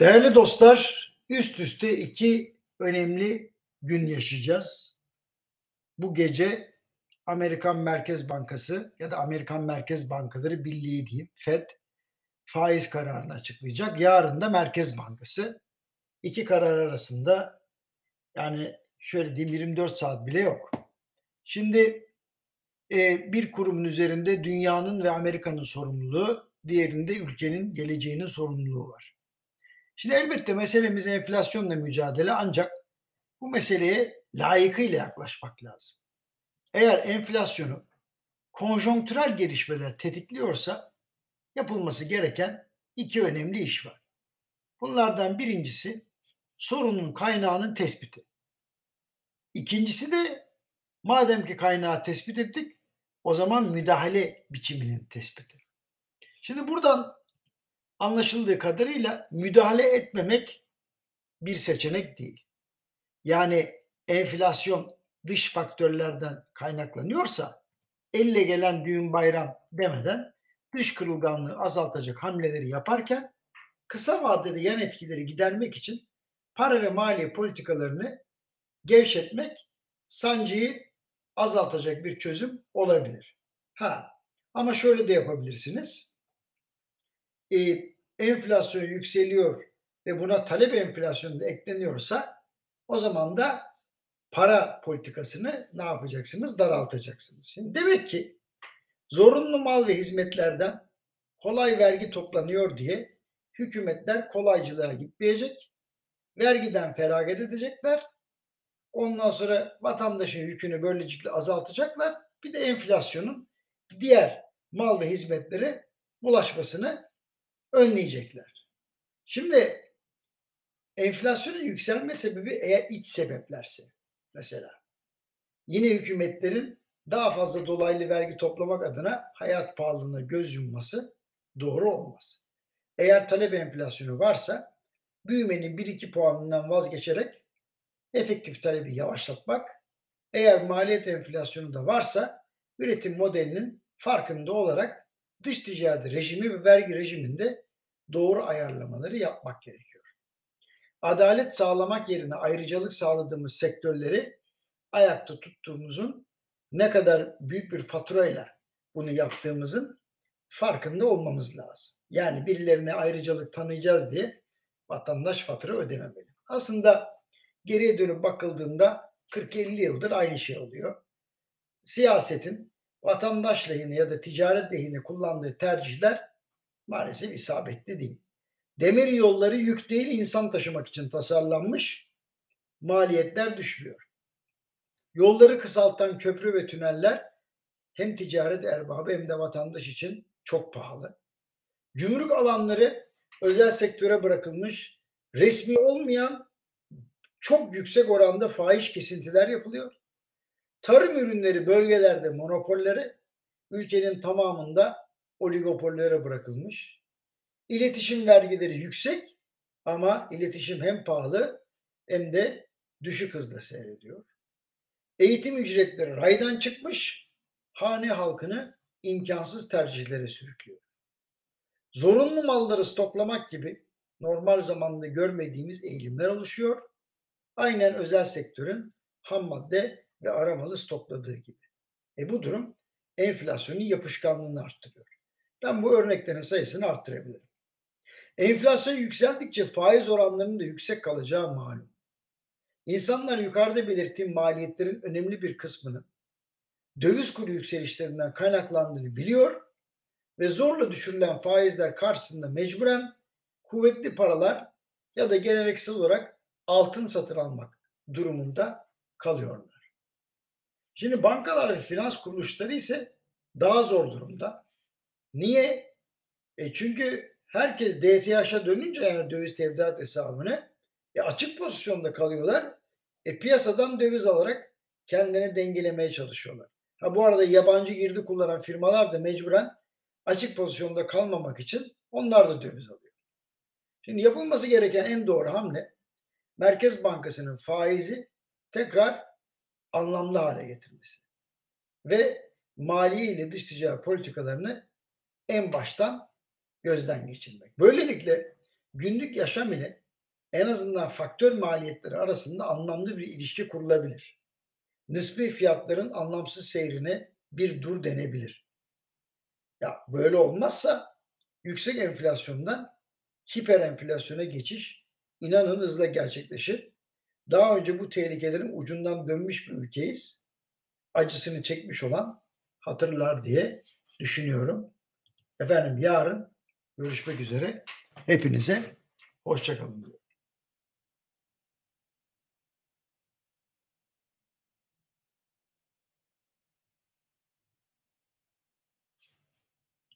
Değerli dostlar, üst üste iki önemli gün yaşayacağız. Bu gece Amerikan Merkez Bankası ya da Amerikan Merkez Bankaları Birliği diyeyim, FED faiz kararını açıklayacak. Yarın da Merkez Bankası. İki karar arasında yani şöyle diyeyim 24 saat bile yok. Şimdi e, bir kurumun üzerinde dünyanın ve Amerika'nın sorumluluğu, diğerinde ülkenin geleceğinin sorumluluğu var. Şimdi elbette meselemiz enflasyonla mücadele ancak bu meseleye layıkıyla yaklaşmak lazım. Eğer enflasyonu konjonktürel gelişmeler tetikliyorsa yapılması gereken iki önemli iş var. Bunlardan birincisi sorunun kaynağının tespiti. İkincisi de madem ki kaynağı tespit ettik o zaman müdahale biçiminin tespiti. Şimdi buradan anlaşıldığı kadarıyla müdahale etmemek bir seçenek değil. Yani enflasyon dış faktörlerden kaynaklanıyorsa elle gelen düğün bayram demeden dış kırılganlığı azaltacak hamleleri yaparken kısa vadede yan etkileri gidermek için para ve maliye politikalarını gevşetmek sancıyı azaltacak bir çözüm olabilir. Ha ama şöyle de yapabilirsiniz. Ee, enflasyon yükseliyor ve buna talep enflasyonu da ekleniyorsa o zaman da para politikasını ne yapacaksınız? Daraltacaksınız. Şimdi demek ki zorunlu mal ve hizmetlerden kolay vergi toplanıyor diye hükümetler kolaycılığa gitmeyecek. Vergiden feragat edecekler. Ondan sonra vatandaşın yükünü böylelikle azaltacaklar. Bir de enflasyonun diğer mal ve hizmetlere bulaşmasını önleyecekler. Şimdi enflasyonun yükselme sebebi eğer iç sebeplerse mesela yine hükümetlerin daha fazla dolaylı vergi toplamak adına hayat pahalılığına göz yumması doğru olmaz. Eğer talep enflasyonu varsa büyümenin 1-2 puanından vazgeçerek efektif talebi yavaşlatmak, eğer maliyet enflasyonu da varsa üretim modelinin farkında olarak dış ticaret rejimi ve vergi rejiminde doğru ayarlamaları yapmak gerekiyor. Adalet sağlamak yerine ayrıcalık sağladığımız sektörleri ayakta tuttuğumuzun ne kadar büyük bir faturayla bunu yaptığımızın farkında olmamız lazım. Yani birilerine ayrıcalık tanıyacağız diye vatandaş fatura ödememeli. Aslında geriye dönüp bakıldığında 40-50 yıldır aynı şey oluyor. Siyasetin vatandaş lehine ya da ticaret lehine kullandığı tercihler maalesef isabetli değil. Demir yolları yük değil insan taşımak için tasarlanmış. Maliyetler düşmüyor. Yolları kısaltan köprü ve tüneller hem ticaret erbabı hem de vatandaş için çok pahalı. Gümrük alanları özel sektöre bırakılmış, resmi olmayan çok yüksek oranda fahiş kesintiler yapılıyor. Tarım ürünleri bölgelerde monopollere, ülkenin tamamında oligopollere bırakılmış. İletişim vergileri yüksek ama iletişim hem pahalı hem de düşük hızla seyrediyor. Eğitim ücretleri raydan çıkmış, hane halkını imkansız tercihlere sürüklüyor. Zorunlu malları stoklamak gibi normal zamanda görmediğimiz eğilimler oluşuyor. Aynen özel sektörün ham madde ve aramalı stokladığı gibi. E bu durum enflasyonun yapışkanlığını arttırıyor. Ben bu örneklerin sayısını arttırabilirim. Enflasyon yükseldikçe faiz oranlarının da yüksek kalacağı malum. İnsanlar yukarıda belirttiğim maliyetlerin önemli bir kısmını döviz kuru yükselişlerinden kaynaklandığını biliyor ve zorla düşürülen faizler karşısında mecburen kuvvetli paralar ya da geleneksel olarak altın satın almak durumunda kalıyorlar. Şimdi bankalar ve finans kuruluşları ise daha zor durumda. Niye? E çünkü herkes DTH'a dönünce yani döviz tevdiat hesabını e açık pozisyonda kalıyorlar. E piyasadan döviz alarak kendilerini dengelemeye çalışıyorlar. Ha bu arada yabancı girdi kullanan firmalar da mecburen açık pozisyonda kalmamak için onlar da döviz alıyor. Şimdi yapılması gereken en doğru hamle Merkez Bankası'nın faizi tekrar anlamlı hale getirmesi ve maliye ile dış ticaret politikalarını en baştan gözden geçirmek. Böylelikle günlük yaşam ile en azından faktör maliyetleri arasında anlamlı bir ilişki kurulabilir. Nispi fiyatların anlamsız seyrine bir dur denebilir. Ya böyle olmazsa yüksek enflasyondan hiper enflasyona geçiş inanın hızla gerçekleşir. Daha önce bu tehlikelerin ucundan dönmüş bir ülkeyiz. Acısını çekmiş olan hatırlar diye düşünüyorum. Efendim yarın görüşmek üzere. Hepinize hoşçakalın diyorum.